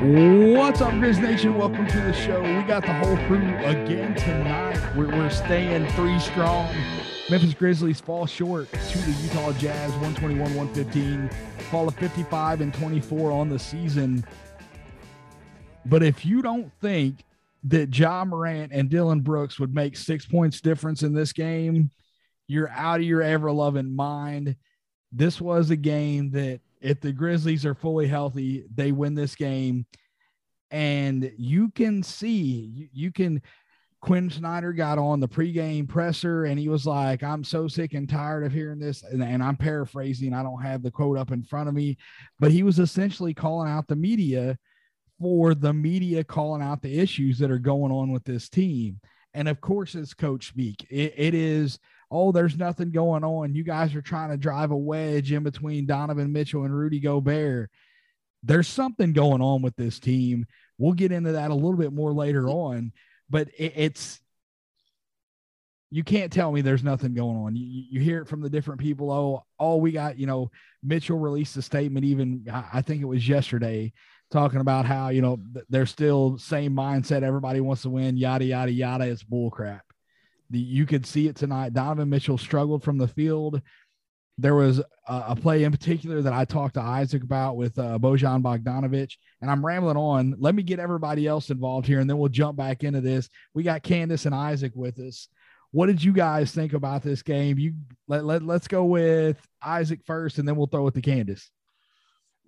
What's up, Grizz Nation? Welcome to the show. We got the whole crew again tonight. We're, we're staying three strong. Memphis Grizzlies fall short to the Utah Jazz 121 115, fall of 55 and 24 on the season. But if you don't think that Ja Morant and Dillon Brooks would make six points difference in this game, you're out of your ever loving mind. This was a game that if the Grizzlies are fully healthy, they win this game. And you can see, you, you can. Quin Snyder got on the pregame presser and he was like, I'm so sick and tired of hearing this. And, and, I'm paraphrasing, I don't have the quote up in front of me, but he was essentially calling out the media for the media calling out the issues that are going on with this team. And of course, it's coach speak. it, it is oh, there's nothing going on. You guys are trying to drive a wedge in between Donovan Mitchell and Rudy Gobert. There's something going on with this team. We'll get into that a little bit more later on, but it, it's you can't tell me there's nothing going on. You, you hear it from the different people. Oh, oh, we got, you know, Mitchell released a statement, even I think it was yesterday, talking about how, you know, they're still same mindset. Everybody wants to win, yada, yada, yada. It's bullcrap. You could see it tonight. Donovan Mitchell struggled from the field. There was a, a play in particular that I talked to Isaac about with uh, Bojan Bogdanovic, and I'm rambling on. Let me get everybody else involved here, and then we'll jump back into this. We got Candace and Isaac with us. What did you guys think about this game? You let, let let's go with Isaac first, and then we'll throw it to Candace.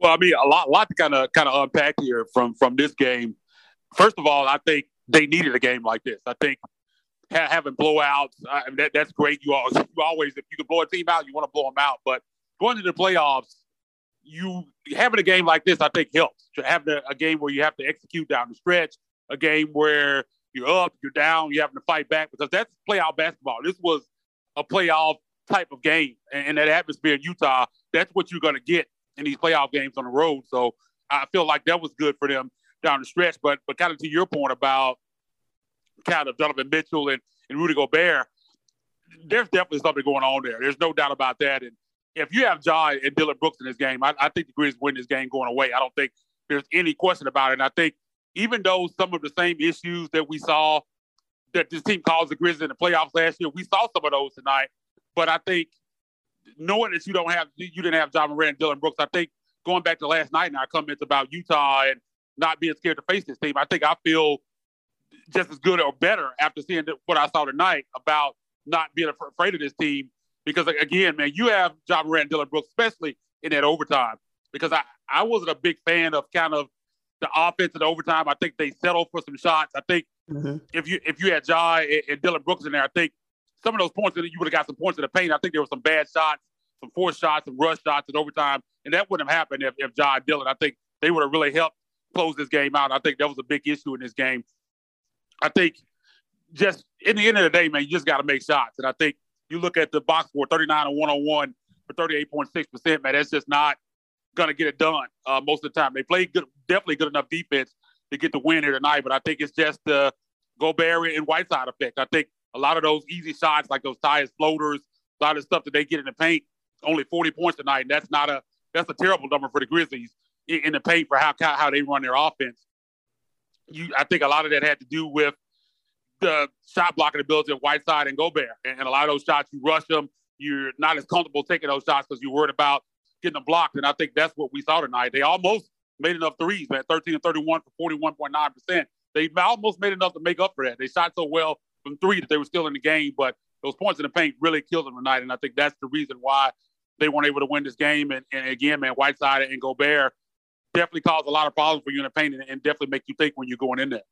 Well, I mean, a lot, lot to kind of kind of unpack here from from this game. First of all, I think they needed a game like this. I think ha- having blowouts. I that, that's great. You always, you always, if you can blow a team out, you want to blow them out. But going to the playoffs, you having a game like this, I think helps. To having a, a game where you have to execute down the stretch, a game where you're up, you're down, you're having to fight back because that's playoff basketball. This was a playoff type of game, and, and that atmosphere in Utah, that's what you're going to get in these playoff games on the road. So I feel like that was good for them down the stretch. But but kind of to your point about kind of Donovan Mitchell and, and Rudy Gobert, there's definitely something going on there. There's no doubt about that. And if you have Ja and Dillon Brooks in this game, I, I think the Grizzlies win this game going away. I don't think there's any question about it. And I think even though some of the same issues that we saw that this team caused the Grizzlies in the playoffs last year, we saw some of those tonight. But I think knowing that you don't have you didn't have Ja Morant and Dillon Brooks, I think going back to last night and our comments about Utah and not being scared to face this team, I think I feel just as good or better after seeing what I saw tonight about not being afraid of this team. Because again, man, you have Morant and Dillon Brooks, especially in that overtime. Because I, I wasn't a big fan of kind of the offense in the overtime. I think they settled for some shots. I think mm-hmm. if you if you had Ja and, and Dillon Brooks in there, I think some of those points that you would have got some points in the paint. I think there were some bad shots, some forced shots, some rush shots in overtime, and that wouldn't have happened if, if Ja and Dillon. I think they would have really helped close this game out. I think that was a big issue in this game. I think just in the end of the day, man, you just got to make shots. And I think you look at the box score 39 and 101 for 38.6%, man, that's just not going to get it done uh, most of the time. They play good, definitely good enough defense to get the win here tonight, but I think it's just the Gobert and Whiteside effect. I think a lot of those easy shots, like those Tyus floaters, a lot of stuff that they get in the paint, only 40 points tonight, and that's not a that's a terrible number for the Grizzlies in the paint for how how they run their offense you, I think a lot of that had to do with the shot blocking ability of Whiteside and Gobert. And, and a lot of those shots, you rush them. You're not as comfortable taking those shots because you're worried about getting them blocked. And I think that's what we saw tonight. They almost made enough threes, man. 13 and 31 for 41.9%. They almost made enough to make up for that. They shot so well from three that they were still in the game, but those points in the paint really killed them tonight. And I think that's the reason why they weren't able to win this game. And, and again, man, Whiteside and Gobert definitely cause a lot of problems for you in the paint and, definitely make you think when you're going in there.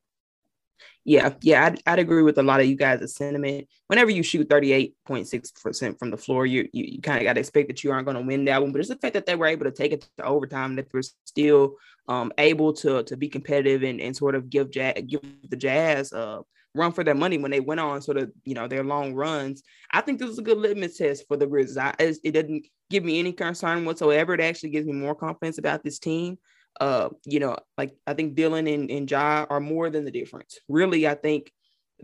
Yeah, yeah, I'd, I'd agree with a lot of you guys' sentiment. Whenever you shoot 38.6% from the floor, you you, you kind of got to expect that you aren't going to win that one. But it's the fact that they were able to take it to overtime, that they're still um, able to to be competitive and, and sort of give jazz, give the Jazz uh, run for their money when they went on sort of you know their long runs. I think this is a good litmus test for the Grizzlies. It doesn't give me any concern whatsoever. It actually gives me more confidence about this team. Uh, you know, like I think Dillon and, and Ja are more than the difference. Really, I think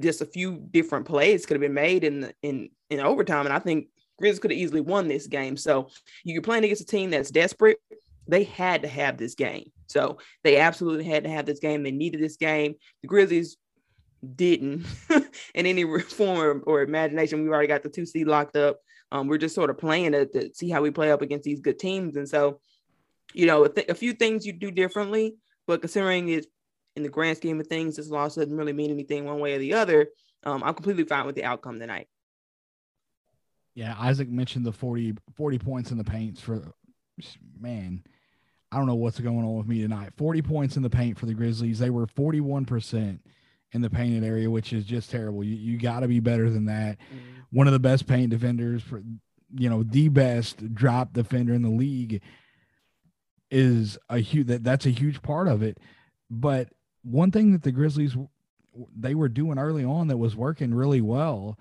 just a few different plays could have been made in the, in in overtime, and I think Grizzlies could have easily won this game. So you're playing against a team that's desperate. they had to have this game. So they absolutely had to have this game. They needed this game. The Grizzlies didn't in any form or, or, imagination. We've already got the two seed locked up. Um, we're just sort of playing to, to, see how we play up against these good teams. And so, you know, a, th- a few things you do differently, but considering it in the grand scheme of things, this loss doesn't really mean anything one way or the other. Um, I'm completely fine with the outcome tonight. Yeah, Isaac mentioned the 40, 40 points in the paints for man. I don't know what's going on with me tonight. 40 points in the paint for the Grizzlies. They were 41% in the painted area, which is just terrible. You you got to be better than that. Mm-hmm. One of the best paint defenders for you know the best drop defender in the league is a huge that that's a huge part of it. But one thing that the Grizzlies they were doing early on that was working really well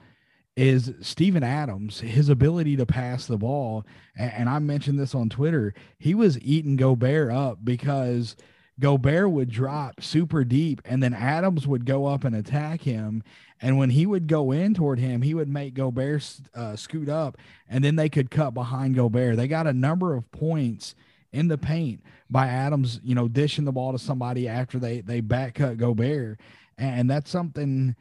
is Steven Adams, his ability to pass the ball. And I mentioned this on Twitter. He was eating Gobert up because – Gobert would drop super deep, and then Adams would go up and attack him. And when he would go in toward him, he would make Gobert uh, scoot up, and then they could cut behind Gobert. They got a number of points in the paint by Adams, you know, dishing the ball to somebody after they they back cut Gobert, and that's something.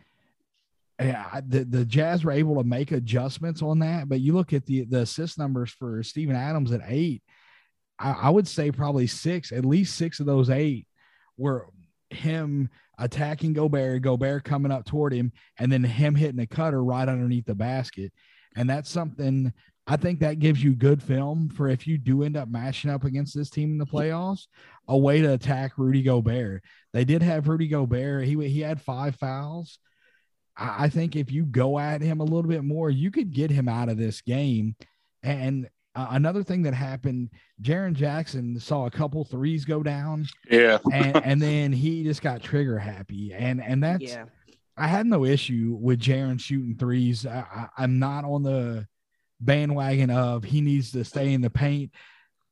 Yeah, the, the Jazz were able to make adjustments on that, but you look at the the assist numbers for Steven Adams at eight, I, I would say probably six, at least six of those eight were him attacking Gobert, Gobert coming up toward him, and then him hitting a cutter right underneath the basket. And that's something I think that gives you good film for if you do end up matching up against this team in the playoffs, a way to attack Rudy Gobert. They did have Rudy Gobert. He he had five fouls. I, I think if you go at him a little bit more, you could get him out of this game. And uh, another thing that happened, Jaren Jackson saw a couple threes go down. Yeah. and, and then he just got trigger happy. And and that's yeah. I had no issue with Jaren shooting threes. I, I, I'm not on the bandwagon of he needs to stay in the paint.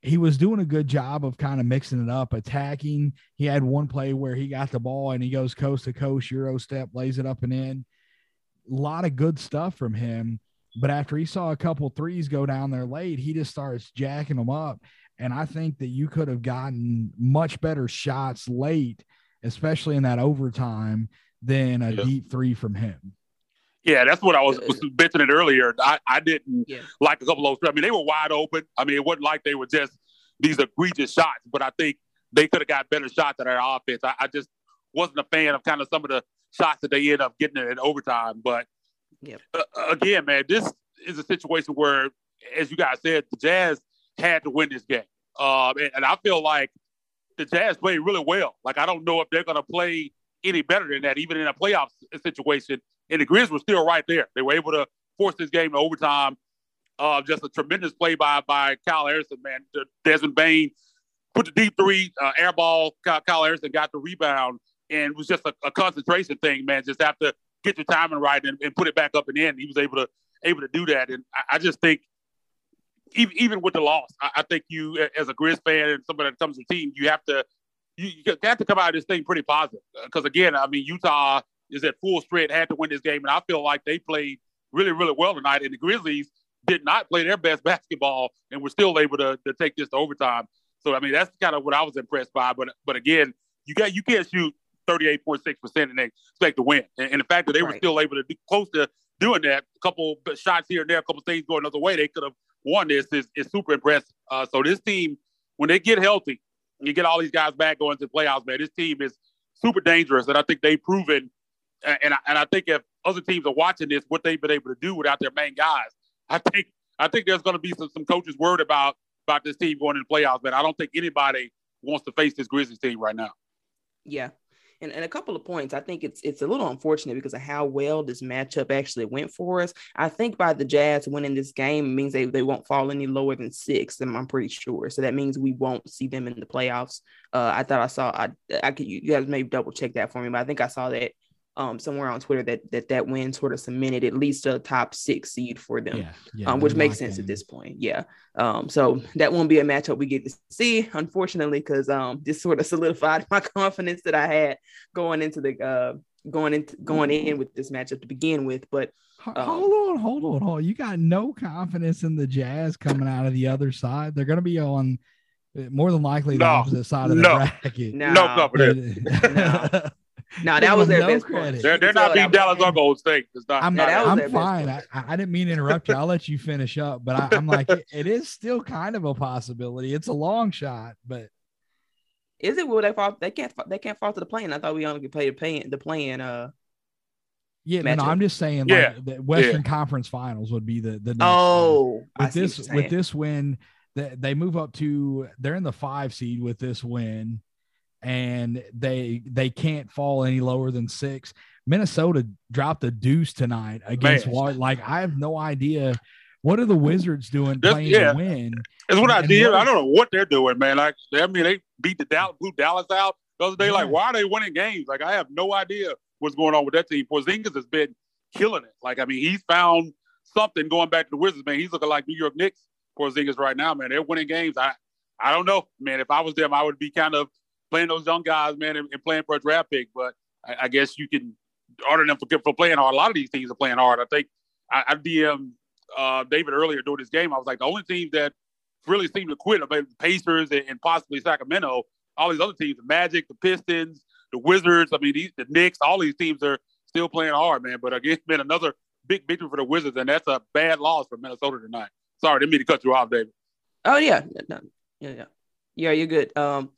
He was doing a good job of kind of mixing it up, attacking. He had one play where he got the ball and he goes coast to coast, Euro step, lays it up and in. A lot of good stuff from him. But after he saw a couple threes go down there late, he just starts jacking them up. And I think that you could have gotten much better shots late, especially in that overtime, than a yeah. deep three from him. Yeah, that's what I was, was mentioning earlier. I, I didn't yeah. like a couple of those. I mean, they were wide open. I mean, it wasn't like they were just these egregious shots, but I think they could have got better shots at our offense. I, I, just wasn't a fan of kind of some of the shots that they end up getting in overtime. But yeah. Uh, again, man, this is a situation where, as you guys said, the Jazz had to win this game. Um, and, and, I feel like the Jazz played really well. Like I don't know if they're going to play any better than that, even in a playoff situation. And the Grizz were still right there. They were able to force this game to overtime. Uh, just a tremendous play by by Kyle Harrison, man. Desmond Bane put the deep three, uh, air ball. Kyle, Kyle Harrison got the rebound, and it was just a, a concentration thing, man. Just to get your timing right and, and put it back up and in. He was able to able to do that, and I, I just think even even with the loss, I, I, think you as a Grizz fan and somebody that comes to the team, you have to you, you have to come out of this thing pretty positive uh, because again, I mean Utah is at full strength, had to win this game, and I feel like they played really really well tonight, and the Grizzlies did not play their best basketball and were still able to, to take this to overtime. So I mean that's kind of what I was impressed by. But but again, you got you can't shoot 38.6% and they expect to win. And, and the fact that they right. were still able to be close to doing that, a couple shots here and there, a couple things going another way, they could have won this is, is super impressive. Uh, so this team, when they get healthy, you get all these guys back going to the playoffs, man, this team is super dangerous. And I think they've proven, and I, and I think if other teams are watching this, what they've been able to do without their main guys, I think I think there's going to be some, some coaches worried about about this team going in the playoffs, but I don't think anybody wants to face this Grizzlies team right now. Yeah, and, and a couple of points. I think it's it's a little unfortunate because of how well this matchup actually went for us. I think by the Jazz winning this game means they, they won't fall any lower than six. I'm, I'm pretty sure. So that means we won't see them in the playoffs. Uh, I thought I saw I I could you guys maybe double check that for me, but I think I saw that um, somewhere on Twitter that that that win sort of cemented at least a top six seed for them, yeah, yeah, um, which makes sense in. at this point. Yeah. Um, so that won't be a matchup we get to see, unfortunately, because um, this sort of solidified my confidence that I had going into the uh, going into going in with this matchup to begin with. But um, hold on, hold on, hold on. You got no confidence in the Jazz coming out of the other side. They're going to be on More than likely, the No. opposite side of the No. bracket. No, No cup for But- them. no, that was their No best credit. They're, they're not beating Dallas was- or Gold State. It's not. I'm, Yeah, that was I'm fine. I, I didn't mean to interrupt you. I'll let you finish up, but I, I'm like, it, it is still kind of a possibility. It's a long shot, but Is it? Will they fall? They can't. They can't fall to the plane. I thought we only could play the play the play-in. Uh. yeah, no, no, I'm just saying, Yeah. the Western Conference Finals would be the the next. Oh, with see this with this win, they, they move up to they're in the five seed with this win, and they they can't fall any lower than six. Minnesota dropped a deuce tonight against what? Like I have no idea what are the Wizards doing That's- playing yeah. to win. It's what I did. what- I don't know what they're doing, man. Like, I mean, they beat the Dallas, blew Dallas out the other day. Yeah. Like, why are they winning games? Like, I have no idea what's going on with that team. Porzingis has been killing it. Like, I mean, he's found something going back to the Wizards, man. He's looking like New York Knicks Porzingis right now, man. They're winning games. I, I don't know, man. If I was them, I would be kind of playing those young guys, man, and, and playing for a draft pick. But I, I guess you can order them for, for playing hard. A lot of these teams are playing hard. I think I, I DM uh, David earlier during this game. I was like, the only team that really seemed to quit maybe the Pacers and, and possibly Sacramento. All these other teams, the Magic, the Pistons, the Wizards. I mean, these, the Knicks. All these teams are still playing hard, man. But again, man, another big victory for the Wizards, and that's a bad loss for Minnesota tonight. Sorry, didn't mean to cut you off, David. Oh yeah, no, yeah, yeah, yeah. You're good. Um,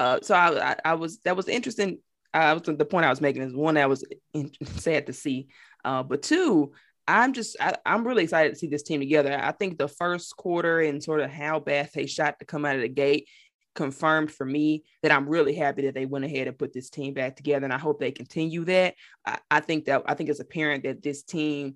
uh, so I, I, I was that was interesting. I was the point I was making is one that was in, sad to see, uh, but two, I'm just I, I'm really excited to see this team together. I think the first quarter and sort of how bad they shot to come out of the gate confirmed for me that I'm really happy that they went ahead and put this team back together, and I hope they continue that. I, I think that I think it's apparent that this team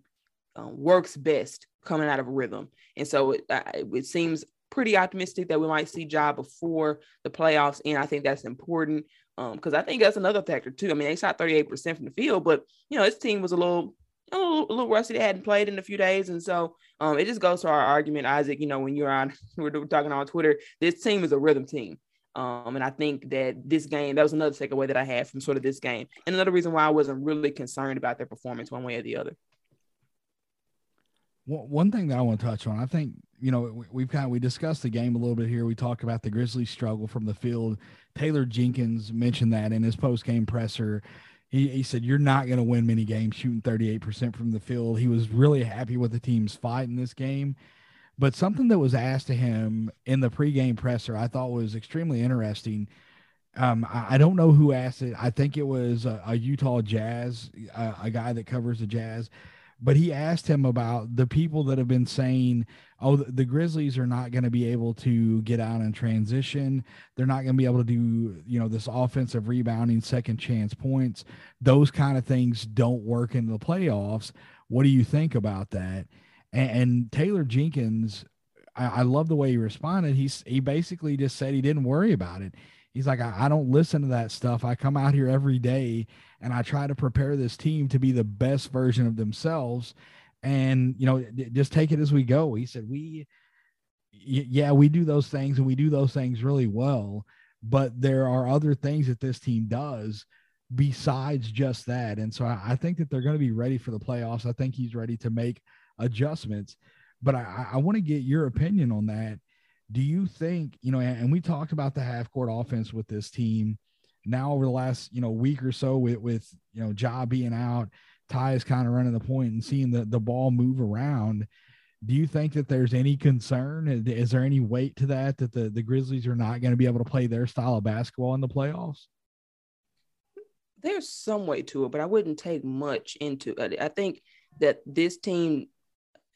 um, works best coming out of rhythm, and so it, uh, it seems pretty optimistic that we might see Ja before the playoffs, and I think that's important because I think that's another factor too. I mean, they shot 38% from the field, but you know, this team was a little a little, a little rusty. They hadn't played in a few days, and so um, it just goes to our argument, Isaac. You know, when you're on, we're talking on Twitter, this team is a rhythm team. Um, and I think that this game, that was another takeaway that I had from sort of this game. And another reason why I wasn't really concerned about their performance one way or the other. One thing that I want to touch on, I think you know we- we've kind of we discussed the game a little bit here. We talked about the Grizzlies' struggle from the field. Taylor Jenkins mentioned that in his post game presser. He, he said you're not going to win many games shooting 38% from the field. He was really happy with the team's fight in this game. But something that was asked to him in the pregame presser, I thought was extremely interesting. Um, I, I don't know who asked it. I think it was a, a Utah Jazz, a, a guy that covers the Jazz but he asked him about the people that have been saying, "Oh, the, the Grizzlies are not going to be able to get out and transition. They're not going to be able to do, you know, this offensive rebounding, second chance points. Those kind of things don't work in the playoffs. What do you think about that?" And, and Taylor Jenkins, I, I love the way he responded. He's he basically just said he didn't worry about it. He's like, I, I don't listen to that stuff. I come out here every day and I try to prepare this team to be the best version of themselves. And, you know, d- just take it as we go. He said, We, y- yeah, we do those things and we do those things really well. But there are other things that this team does besides just that. And so I, I think that they're going to be ready for the playoffs. I think he's ready to make adjustments. But I, I- I want to get your opinion on that. Do you think, you know, and, we talked about the half court offense with this team now over the last, you know, week or so with, with you know, Ja being out, Ty is kind of running the point and seeing the, the ball move around. Do you think that there's any concern? Is- there any weight to that, that the, the Grizzlies are not going to be able to play their style of basketball in the playoffs? there's some way to it, but I wouldn't take much into it. I think that this team,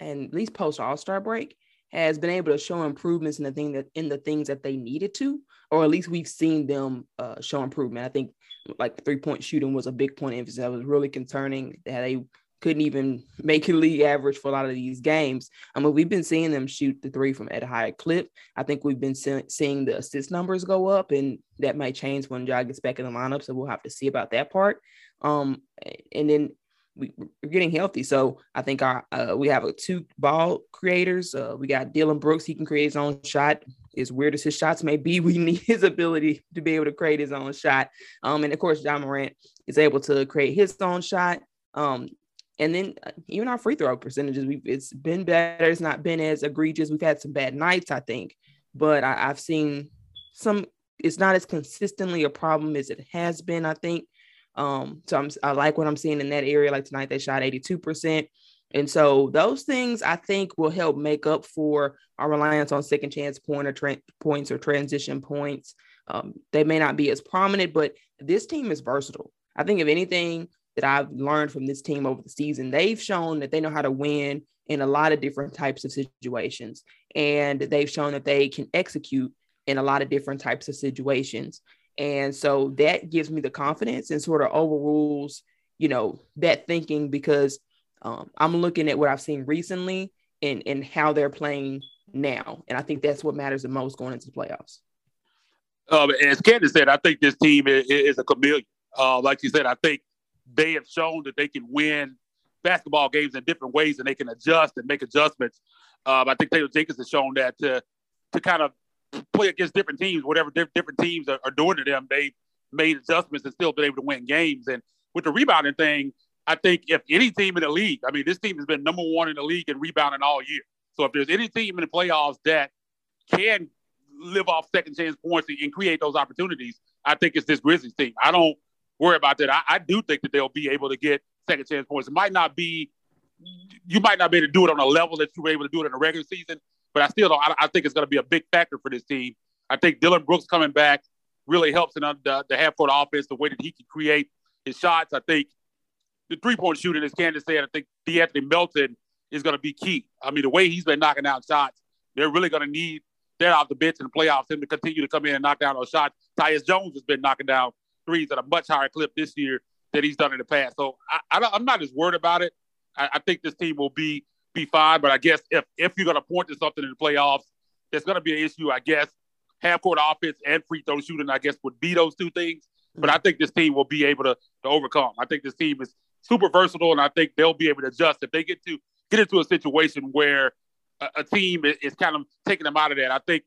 and at least post All Star break, has been able to show improvements in the thing that in the things that they needed to, or at least we've seen them uh, show improvement. I think like three point shooting was a big point of emphasis. That was really concerning that they couldn't even make a league average for a lot of these games. I mean, we've been seeing them shoot the three from at a higher clip. I think we've been see- seeing the assist numbers go up, and that might change when Ja gets back in the lineup. So we'll have to see about that part. Um, and then we, we're getting healthy. So I think our uh, we have a two ball creators. Uh, we got Dillon Brooks. He can create his own shot. As weird as his shots may be, we need his ability to be able to create his own shot. Um, and of course, Ja Morant is able to create his own shot. Um, and then uh, even our free throw percentages, we've it's been better. It's not been as egregious. We've had some bad nights, I think, but I, I've seen some it's not as consistently a problem as it has been, I think. Um, so I'm I like what I'm seeing in that area. Like tonight, they shot 82%. And so those things I think will help make up for our reliance on second chance point or tra- points or transition points. Um, they may not be as prominent, but this team is versatile. I think if anything that I've learned from this team over the season, they've shown that they know how to win in a lot of different types of situations. And they've shown that they can execute in a lot of different types of situations. And so that gives me the confidence and sort of overrules, you know, that thinking because um, I'm looking at what I've seen recently and, and how they're playing now. And I think that's what matters the most going into the playoffs. Um, as Candace said, I think this team is, is a chameleon. Uh, like you said, I think they have shown that they can win basketball games in different ways and they can adjust and make adjustments. Um, I think Taylor Jenkins has shown that to to kind of play against different teams, whatever different teams are, are doing to them, they made adjustments and still been able to win games. And with the rebounding thing, I think if any team in the league, I mean, this team has been number one in the league in rebounding all year. So if there's any team in the playoffs that can live off second chance points and create those opportunities, I think it's this Grizzlies team. I don't worry about that. I, I do think that they'll be able to get second chance points. It might not be, you might not be able to do it on a level that you were able to do it in the regular season, but I still don't. I, I think it's going to be a big factor for this team. I think Dillon Brooks coming back really helps in uh, the, the half court offense, the way that he can create his shots. I think the three point shooting, as Candace said, I think De'Anthony Melton is going to be key. I mean, the way he's been knocking out shots, they're really going to need that off the bench in the playoffs, him to continue to come in and knock down those shots. Tyus Jones has been knocking down threes at a much higher clip this year than he's done in the past. So I am not as worried about it. I, I, think this team will be be fine. But I guess if if you're going to point to something in the playoffs, it's going to be an issue. I guess half court offense and free throw shooting. I guess would be those two things. But I think this team will be able to, to overcome. I think this team is super versatile, and I think they'll be able to adjust if they get to get into a situation where a, a team is, is, kind of taking them out of that. I think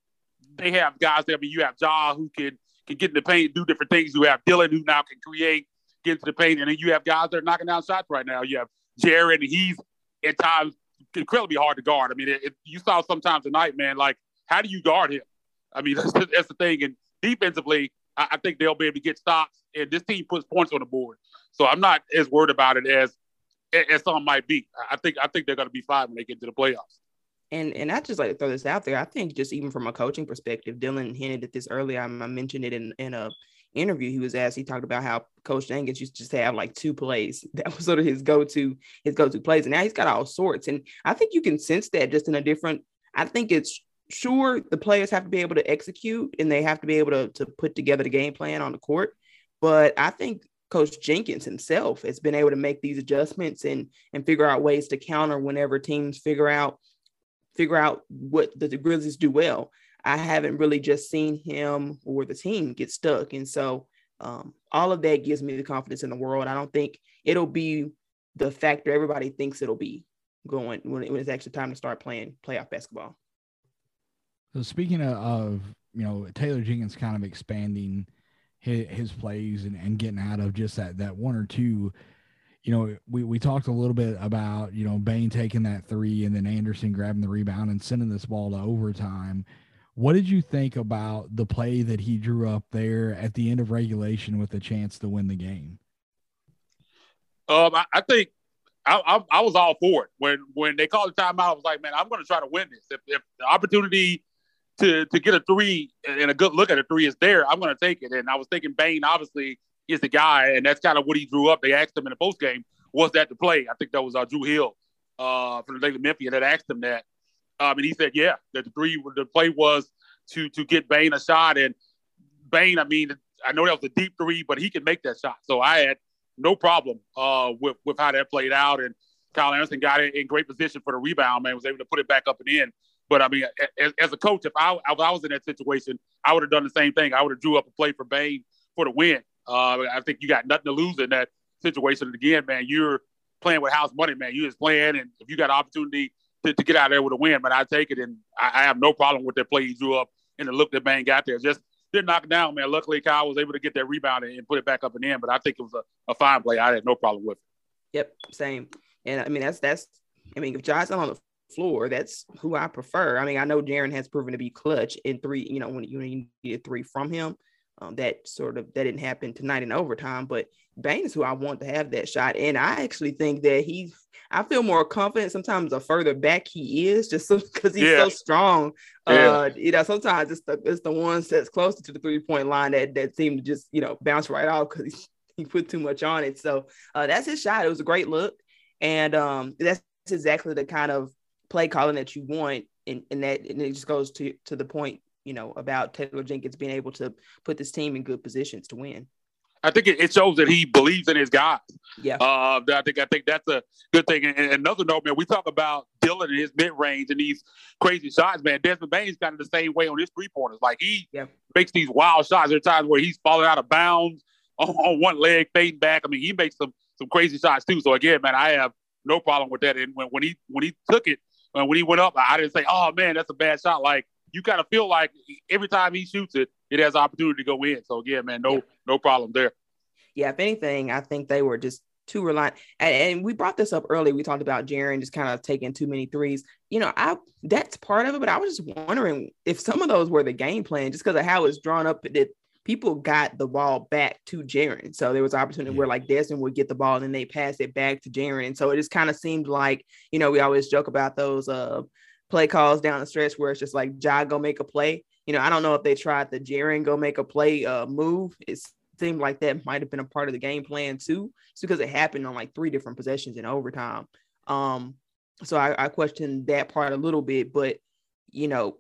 they have guys there. I mean, you have Ja who can can get in the paint, do different things. You have Dillon who now can create, get into the paint, and then you have guys that are knocking down shots right now. You have Jaren, and he's at times incredibly hard to guard. I mean, it, it, you saw sometimes tonight, man. Like, how do you guard him? I mean, that's, that's the thing. And defensively, I, I, think they'll be able to get stops, and this team puts points on the board. So I'm not as worried about it as as some might be. I think I think they're going to be fine when they get to the playoffs. And and I just like to throw this out there. I think just even from a coaching perspective, Dillon hinted at this earlier. I, I mentioned it in in a interview. He was asked. He talked about how Coach Jenkins used to just have like two plays. That was sort of his go to his go to plays. And now he's got all sorts. And I think you can sense that just in a different. I think it's sure the players have to be able to execute and they have to be able to to put together the game plan on the court. But I think Coach Jenkins himself has been able to make these adjustments and and figure out ways to counter whenever teams figure out figure out what the, the Grizzlies do well. I haven't really just seen him or the team get stuck. And so um, all of that gives me the confidence in the world. I don't think it'll be the factor everybody thinks it'll be going when, when it's actually time to start playing playoff basketball. So speaking of, of you know Taylor Jenkins kind of expanding his, his plays and, and getting out of just that that one or two you know, we, we talked a little bit about, you know, Bane taking that three and then Anderson grabbing the rebound and sending this ball to overtime. What did you think about the play that he drew up there at the end of regulation with a chance to win the game? Um, I, I think I, I, I, was all for it when when they called the timeout. I was like, man, I'm going to try to win this. If, if the opportunity to to get a three and a good look at a three is there, I'm going to take it. And I was thinking Bane obviously is the guy, and that's kind of what he drew up. They asked him in the post game, was that the play? I think that was uh, Drew Hill uh, from the Daily Memphian that asked him that. Um, and he said, yeah, that the three, the play was to to get Bane a shot. And Bane, I mean, I know that was a deep three, but he can make that shot. So I had no problem uh, with with how that played out. And Kyle Anderson got it in great position for the rebound. Man was able to put it back up and in. But I mean, as, as a coach, if I, if I was in that situation, I would have done the same thing. I would have drew up a play for Bane for the win. Uh, I think you got nothing to lose in that situation. And again, man, you're playing with house money, man. You just playing, and if you got an opportunity to, to get out there with a win, but I take it, and I, I, have no problem with that play he drew up and the look that Bane got there. Just didn't knock it down, man. Luckily, Kyle was able to get that rebound and, and put it back up and in. But I think it was a, a fine play. I had no problem with it. Yep, same. And I mean, that's that's. I mean, if John's not on the floor, that's who I prefer. I mean, I know Jaren has proven to be clutch in three, you know, when you, when you need three from him. Um, that sort of that didn't happen tonight in overtime, but Bane is who I want to have that shot. And I actually think that he I feel more confident sometimes the further back he is, just because he's yeah. so strong. Yeah. Uh, you know, sometimes it's the it's the ones that's closer to the three point line that that seem to just you know bounce right off because he put too much on it. So uh, that's his shot. It was a great look, and um, that's exactly the kind of play calling that you want. And, and that and it just goes to to the point, you know, about Taylor Jenkins being able to put this team in good positions to win. I think it, shows that he believes in his guys. Yeah. Uh, I think I think that's a good thing. And, and another note, man, we talk about Dillon and his mid range and these crazy shots, man. Desmond Bane's kind of the same way on his three pointers. Like he yeah. makes these wild shots. There are times where he's falling out of bounds on, on one leg, fading back. I mean, he makes some some crazy shots too. So again, man, I have no problem with that. And when, when he when he took it, when he went up, I didn't say, "Oh man, that's a bad shot." Like you kind of feel like every time he shoots it, it has opportunity to go in. So again, man, no yeah. no problem there. Yeah, if anything, I think they were just too reliant. And, and we brought this up earlier. We talked about Jaren just kind of taking too many threes. You know, I that's part of it, but I was just wondering if some of those were the game plan, just because of how it's drawn up. That people got the ball back to Jaren. So there was opportunity yeah. where like Desmond would get the ball and then they pass it back to Jaren. And so it just kind of seemed like, you know, we always joke about those uh play calls down the stretch where it's just like Ja go make a play. You know, I don't know if they tried the Jaren go make a play uh move. It seemed like that might have been a part of the game plan too. It's because it happened on like three different possessions in overtime. Um, so I, I questioned that part a little bit, but you know,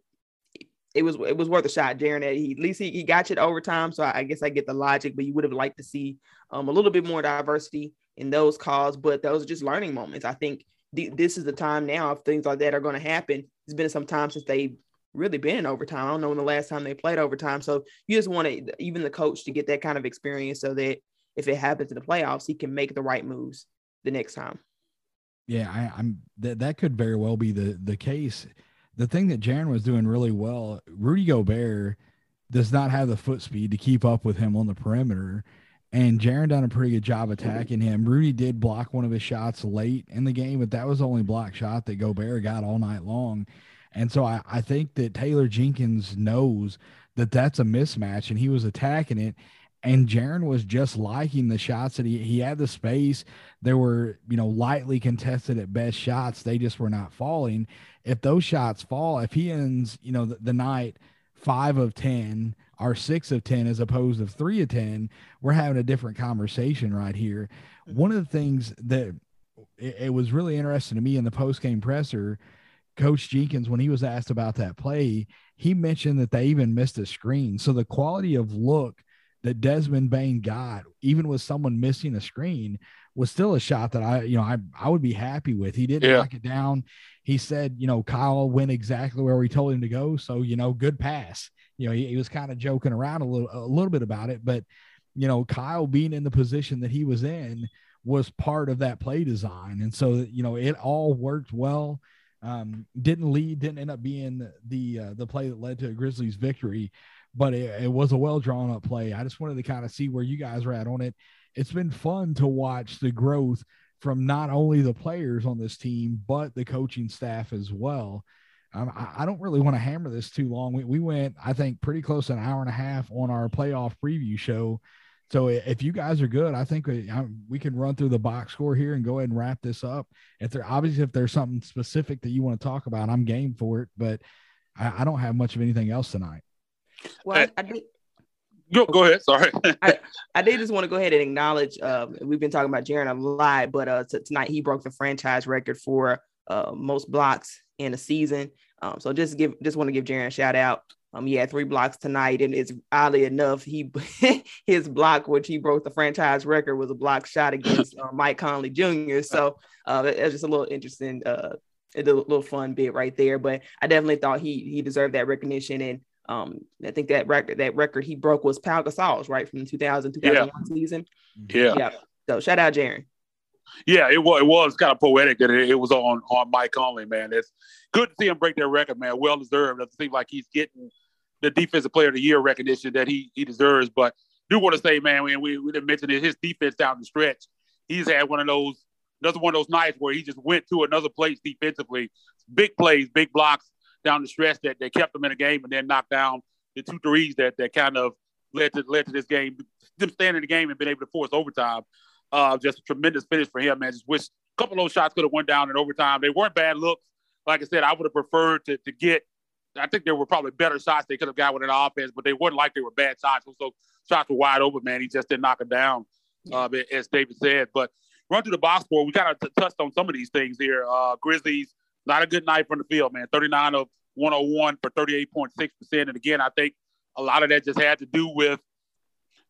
it was it was worth a shot. Jaren, he at least he, he got you to overtime. So I, guess I get the logic, but you would have liked to see um, a little bit more diversity in those calls. But those are just learning moments. I think th- this is the time now if things like that are going to happen. It's been some time since they really been in overtime. I don't know when the last time they played overtime. So you just want to even the coach to get that kind of experience so that if it happens in the playoffs, he can make the right moves the next time. Yeah, I, am that that could very well be the the case the thing that Jaren was doing really well, Rudy Gobert does not have the foot speed to keep up with him on the perimeter. And Jaren done a pretty good job attacking him. Rudy did block one of his shots late in the game, but that was the only block shot that Gobert got all night long. And so I, I think that Taylor Jenkins knows that that's a mismatch and he was attacking it. And Jaren was just liking the shots that he, he had the space. There were, you know, lightly contested at best shots. They just were not falling if those shots fall, if he ends, you know, the, the night five of 10 or six of 10 as opposed to three of 10, we're having a different conversation right here. One of the things that it, it was really interesting to me in the post game presser, Coach Jenkins, when he was asked about that play, he mentioned that they even missed a screen. So the quality of look that Desmond Bane got, even with someone missing a screen, was still a shot that I, you know, I, I would be happy with. He didn't yeah. knock it down. He said, you know, Kyle went exactly where we told him to go. So, you know, good pass. You know, he, he was kind of joking around a little, a little bit about it, but, you know, Kyle being in the position that he was in was part of that play design. And so, you know, it all worked well. Um, didn't lead, didn't end up being the, uh, the play that led to a Grizzlies victory, but it, it was a well drawn up play. I just wanted to kind of see where you guys were at on it it's been fun to watch the growth from not only the players on this team but the coaching staff as well. Um, I, I, don't really want to hammer this too long. We, we went, I think, pretty close to an hour and a half on our playoff preview show. So if you guys are good, I think we, we can run through the box score here and go ahead and wrap this up. If there obviously if there's something specific that you want to talk about, I'm game for it. But I, I don't have much of anything else tonight. Well, I, I did. Go, go ahead. Sorry. I, I did just want to go ahead and acknowledge uh, we've been talking about Jaren a lot, but uh, t- tonight he broke the franchise record for uh, most blocks in a season. Um, so just give just want to give Jaren a shout out. Um, he had three blocks tonight, and it's oddly enough, he his block, which he broke the franchise record, was a block shot against uh, Mike Conley Jr. So uh, it's just a little interesting, uh, a little fun bit right there. But I definitely thought he he deserved that recognition, and um, I think that record that record he broke was Pau Gasol's right from the 2000 2001 yeah. season. Yeah. Yeah. So shout out Jaren. Yeah, it was it was kind of poetic that it, it, was on on Mike Conley, man. It's good to see him break that record, man. Well deserved. It seems like he's getting the defensive player of the year recognition that he he deserves. But do want to say, man, we we, didn't mention it, his defense down the stretch. He's had one of those another one of those nights where he just went to another place defensively. Big plays, big blocks down the stretch that, that kept them in the game and then knocked down the two threes that that kind of led to led to this game, them staying in the game and being able to force overtime. Uh, just a tremendous finish for him, man. Just wish a couple of those shots could have went down in overtime. They weren't bad looks. Like I said, I would have preferred to, to get. I think there were probably better shots they could have got with an offense, but they weren't like they were bad shots. So shots were wide open, man. He just didn't knock them down, uh, as David said. But run through the box score. We kind of t- touched on some of these things here. Uh, Grizzlies, not a good night from the field, man. 39 of 101 for 38.6%. And again, I think a lot of that just had to do with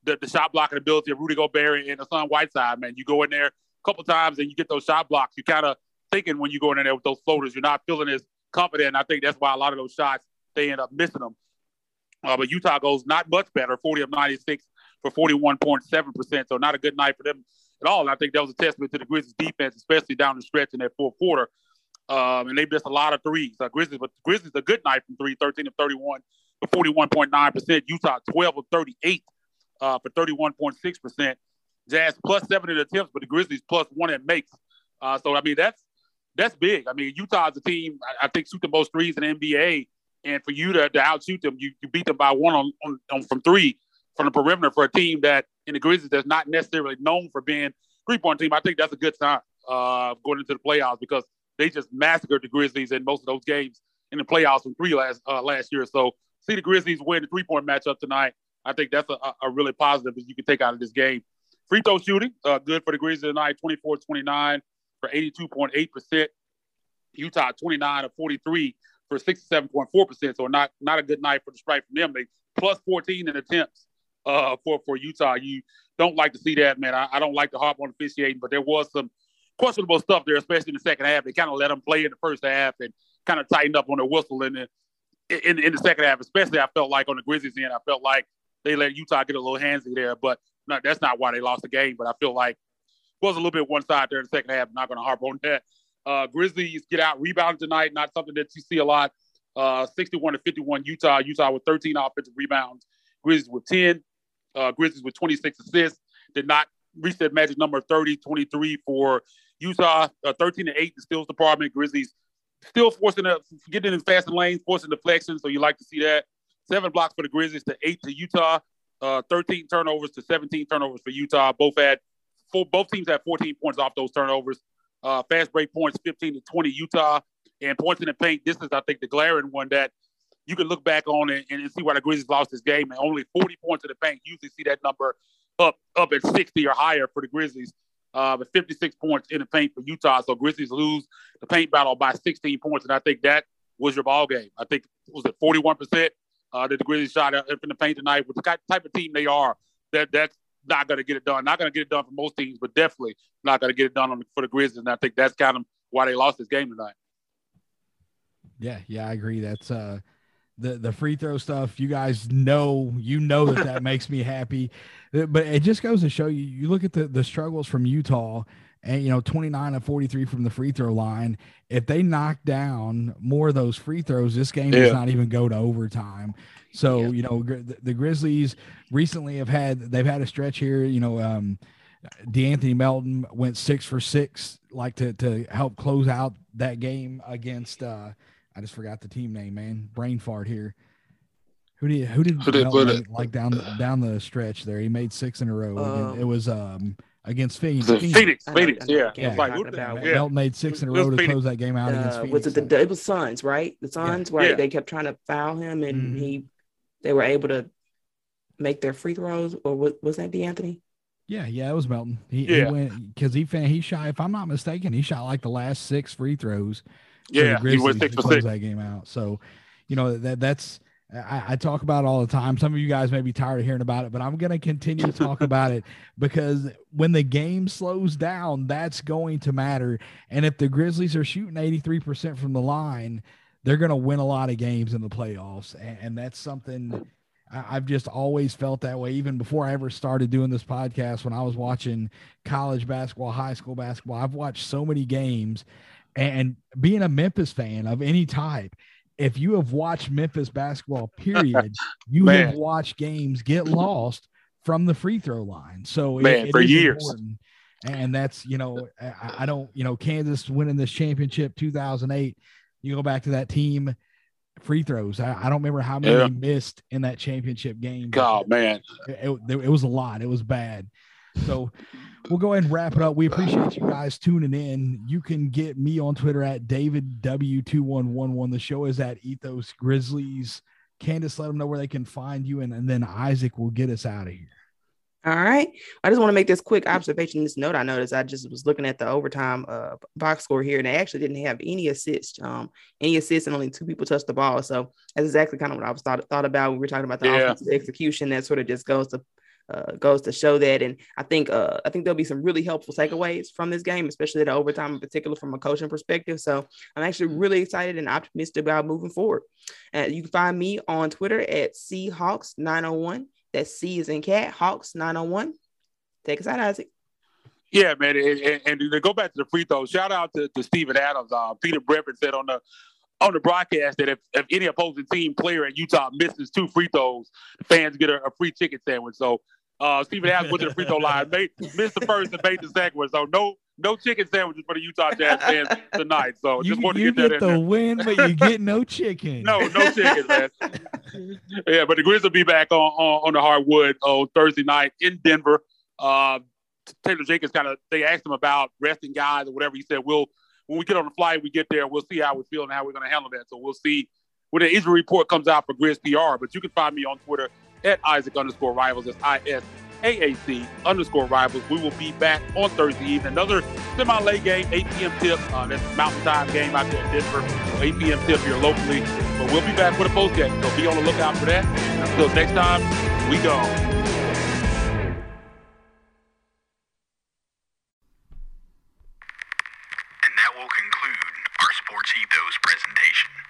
the, the shot blocking ability of Rudy Gobert and Hassan Whiteside, man. You go in there a couple times and you get those shot blocks. You kind of thinking when you go in there with those floaters, you're not feeling as confident. And I think that's why a lot of those shots, they end up missing them. Uh, but Utah goes not much better, 40 of 96 for 41.7%. So not a good night for them at all. And I think that was a testament to the Grizzlies defense, especially down the stretch in that fourth quarter. Um, and they missed a lot of threes. Uh, Grizzlies, but Grizzlies a good night from three, 13 of 31 for 41.9%. Utah 12 of 38 uh, for 31.6%. Jazz plus seven in attempts, but the Grizzlies plus one in makes. Uh, so I mean that's that's big. I mean Utah is a team I, I think shoot the most threes in the NBA, and for you to, to outshoot them, you, you beat them by one on, on, on from three from the perimeter for a team that in the Grizzlies that's not necessarily known for being three point team. I think that's a good sign uh, going into the playoffs because they just massacred the Grizzlies in most of those games in the playoffs from three last uh, last year. So see the Grizzlies win the three point matchup tonight. I think that's a, a really positive that you can take out of this game. Free throw shooting, uh, good for the Grizzlies tonight, 24 29 for 82.8%. Utah 29 of 43 for 67.4%. So not not a good night for the strike from them. They plus 14 in attempts uh, for for Utah. You don't like to see that, man. I, I don't like to harp on officiating, but there was some questionable stuff there, especially in the second half. They kind of let them play in the first half and kind of tightened up on their whistle in the in, in the second half. Especially, I felt like on the Grizzlies end, I felt like they let Utah get a little handsy there, but not, that's not why they lost the game. But I feel like it was a little bit one side there in the second half. I'm not going to harp on that. Uh, Grizzlies get out rebounding tonight, not something that you see a lot. Uh, 61 to 51 Utah. Utah with 13 offensive rebounds. Grizzlies with 10. Uh, Grizzlies with 26 assists. Did not reach that magic number 30, 23 for Utah. Uh, 13 to 8 the steals department. Grizzlies still forcing a getting in fast lanes, forcing deflection. So you like to see that. Seven blocks for the Grizzlies to eight to Utah. Uh, 13 turnovers to 17 turnovers for Utah. Both had four, both teams had 14 points off those turnovers. Uh, fast break points 15 to 20 Utah, and points in the paint. This is, I think, the glaring one that you can look back on and, and see why the Grizzlies lost this game. And only 40 points in the paint. You usually see that number up up at 60 or higher for the Grizzlies. Uh, but 56 points in the paint for Utah. So Grizzlies lose the paint battle by 16 points, and I think that was your ball game. I think was it 41 percent uh, the Grizzlies shot up in the paint tonight with the type of team they are. That that's not going to get it done. Not going to get it done for most teams, but definitely not going to get it done on, for the Grizzlies. And I think that's kind of why they lost this game tonight. Yeah, yeah, I agree. That's uh the the free throw stuff. You guys know, you know that that makes me happy. But it just goes to show you. You look at the the struggles from Utah and you know 29 of 43 from the free throw line if they knock down more of those free throws this game yeah. does not even go to overtime so yeah. you know the, the, grizzlies recently have had they've had a stretch here you know um De'Anthony Melton went six for six, like to to help close out that game against. uh I just forgot the team name, man. Brain fart here. Who did who did, who did Melton, like down down the stretch there? He made six in a row. Um, it was um against Phoenix. Phoenix, Phoenix, Phoenix yeah. yeah. Like, yeah. Melton made six in a row to Phoenix. close that game out uh, against Phoenix. Was it the it was Suns, right? The Suns, yeah. right? Yeah. They kept trying to foul him, and mm-hmm. he they were able to make their free throws. Or was, was that De'Anthony? Yeah, yeah, it was Melton. He, yeah. he went because he he shot. If I'm not mistaken, he shot like the last six free throws. Yeah, he went six for six. That game out. So, you know that that's I, I, talk about it all the time. Some of you guys may be tired of hearing about it, but I'm going to continue to talk about it because when the game slows down, that's going to matter. And if the Grizzlies are shooting 83% from the line, they're going to win a lot of games in the playoffs. And, and that's something I, I've just always felt that way, even before I ever started doing this podcast. When I was watching college basketball, high school basketball, I've watched so many games. And being a Memphis fan of any type, if you have watched Memphis basketball, period, you have watched games get lost from the free throw line. So Man, it, it for years. Important. and that's you know I, I don't you know Kansas winning this championship 2008. You go back to that team free throws. I, I, don't remember how many yeah. missed in that championship game. God, man, it, it, it, was a lot. It was bad. So we'll go ahead and wrap it up. We appreciate you guys tuning in. You can get me on Twitter at David W2111. The show is at Ethos Grizzlies. Candace, let them know where they can find you, and, and then Isaac will get us out of here. All right. I just want to make this quick observation. This note I noticed. I just was looking at the overtime uh, box score here, and they actually didn't have any assists. Um, any assists, and only two people touched the ball. So that's exactly kind of what I was thought thought about. When we were talking about the yeah. offensive execution. That sort of just goes to uh, goes to show that. And I think uh, I think there'll be some really helpful takeaways from this game, especially the overtime in particular from a coaching perspective. So I'm actually really excited and optimistic about moving forward. Uh, you can find me on Twitter at Seahawks901. That C is in cat, Hawks 901. Take us out, Isaac. Yeah, man. And, and, and, to go back to the free throw, shout out to, to Steven Adams. Uh, Peter Brevin said on the on the broadcast that if, if any opposing team player at Utah misses two free throws, the fans get a, a free chicken sandwich. So uh, Steven Adams went to the free throw line, made, missed the first and made the second one. So no no chicken sandwiches for the Utah Jazz fans tonight. So you, just want to get, get the win, but you get no chicken. no, no chicken, man. yeah, but the Grizz will be back on, on, on the hardwood on Thursday night in Denver. Uh, Taylor Jenkins kind of they asked him about resting guys or whatever. He said, "We'll when we get on the flight, we get there, we'll see how we feel and how we're going to handle that." So we'll see when the injury report comes out for Grizz PR. But you can find me on Twitter at Isaac underscore Rivals. That's I S A A C underscore rivals. We will be back on Thursday evening. Another semi late game, 8 p.m. tip. Uh, that's Mountain Time game out there in Denver. 8 p.m. tip here locally. But we'll be back with a post game. So be on the lookout for that. Until next time, we go. presentation.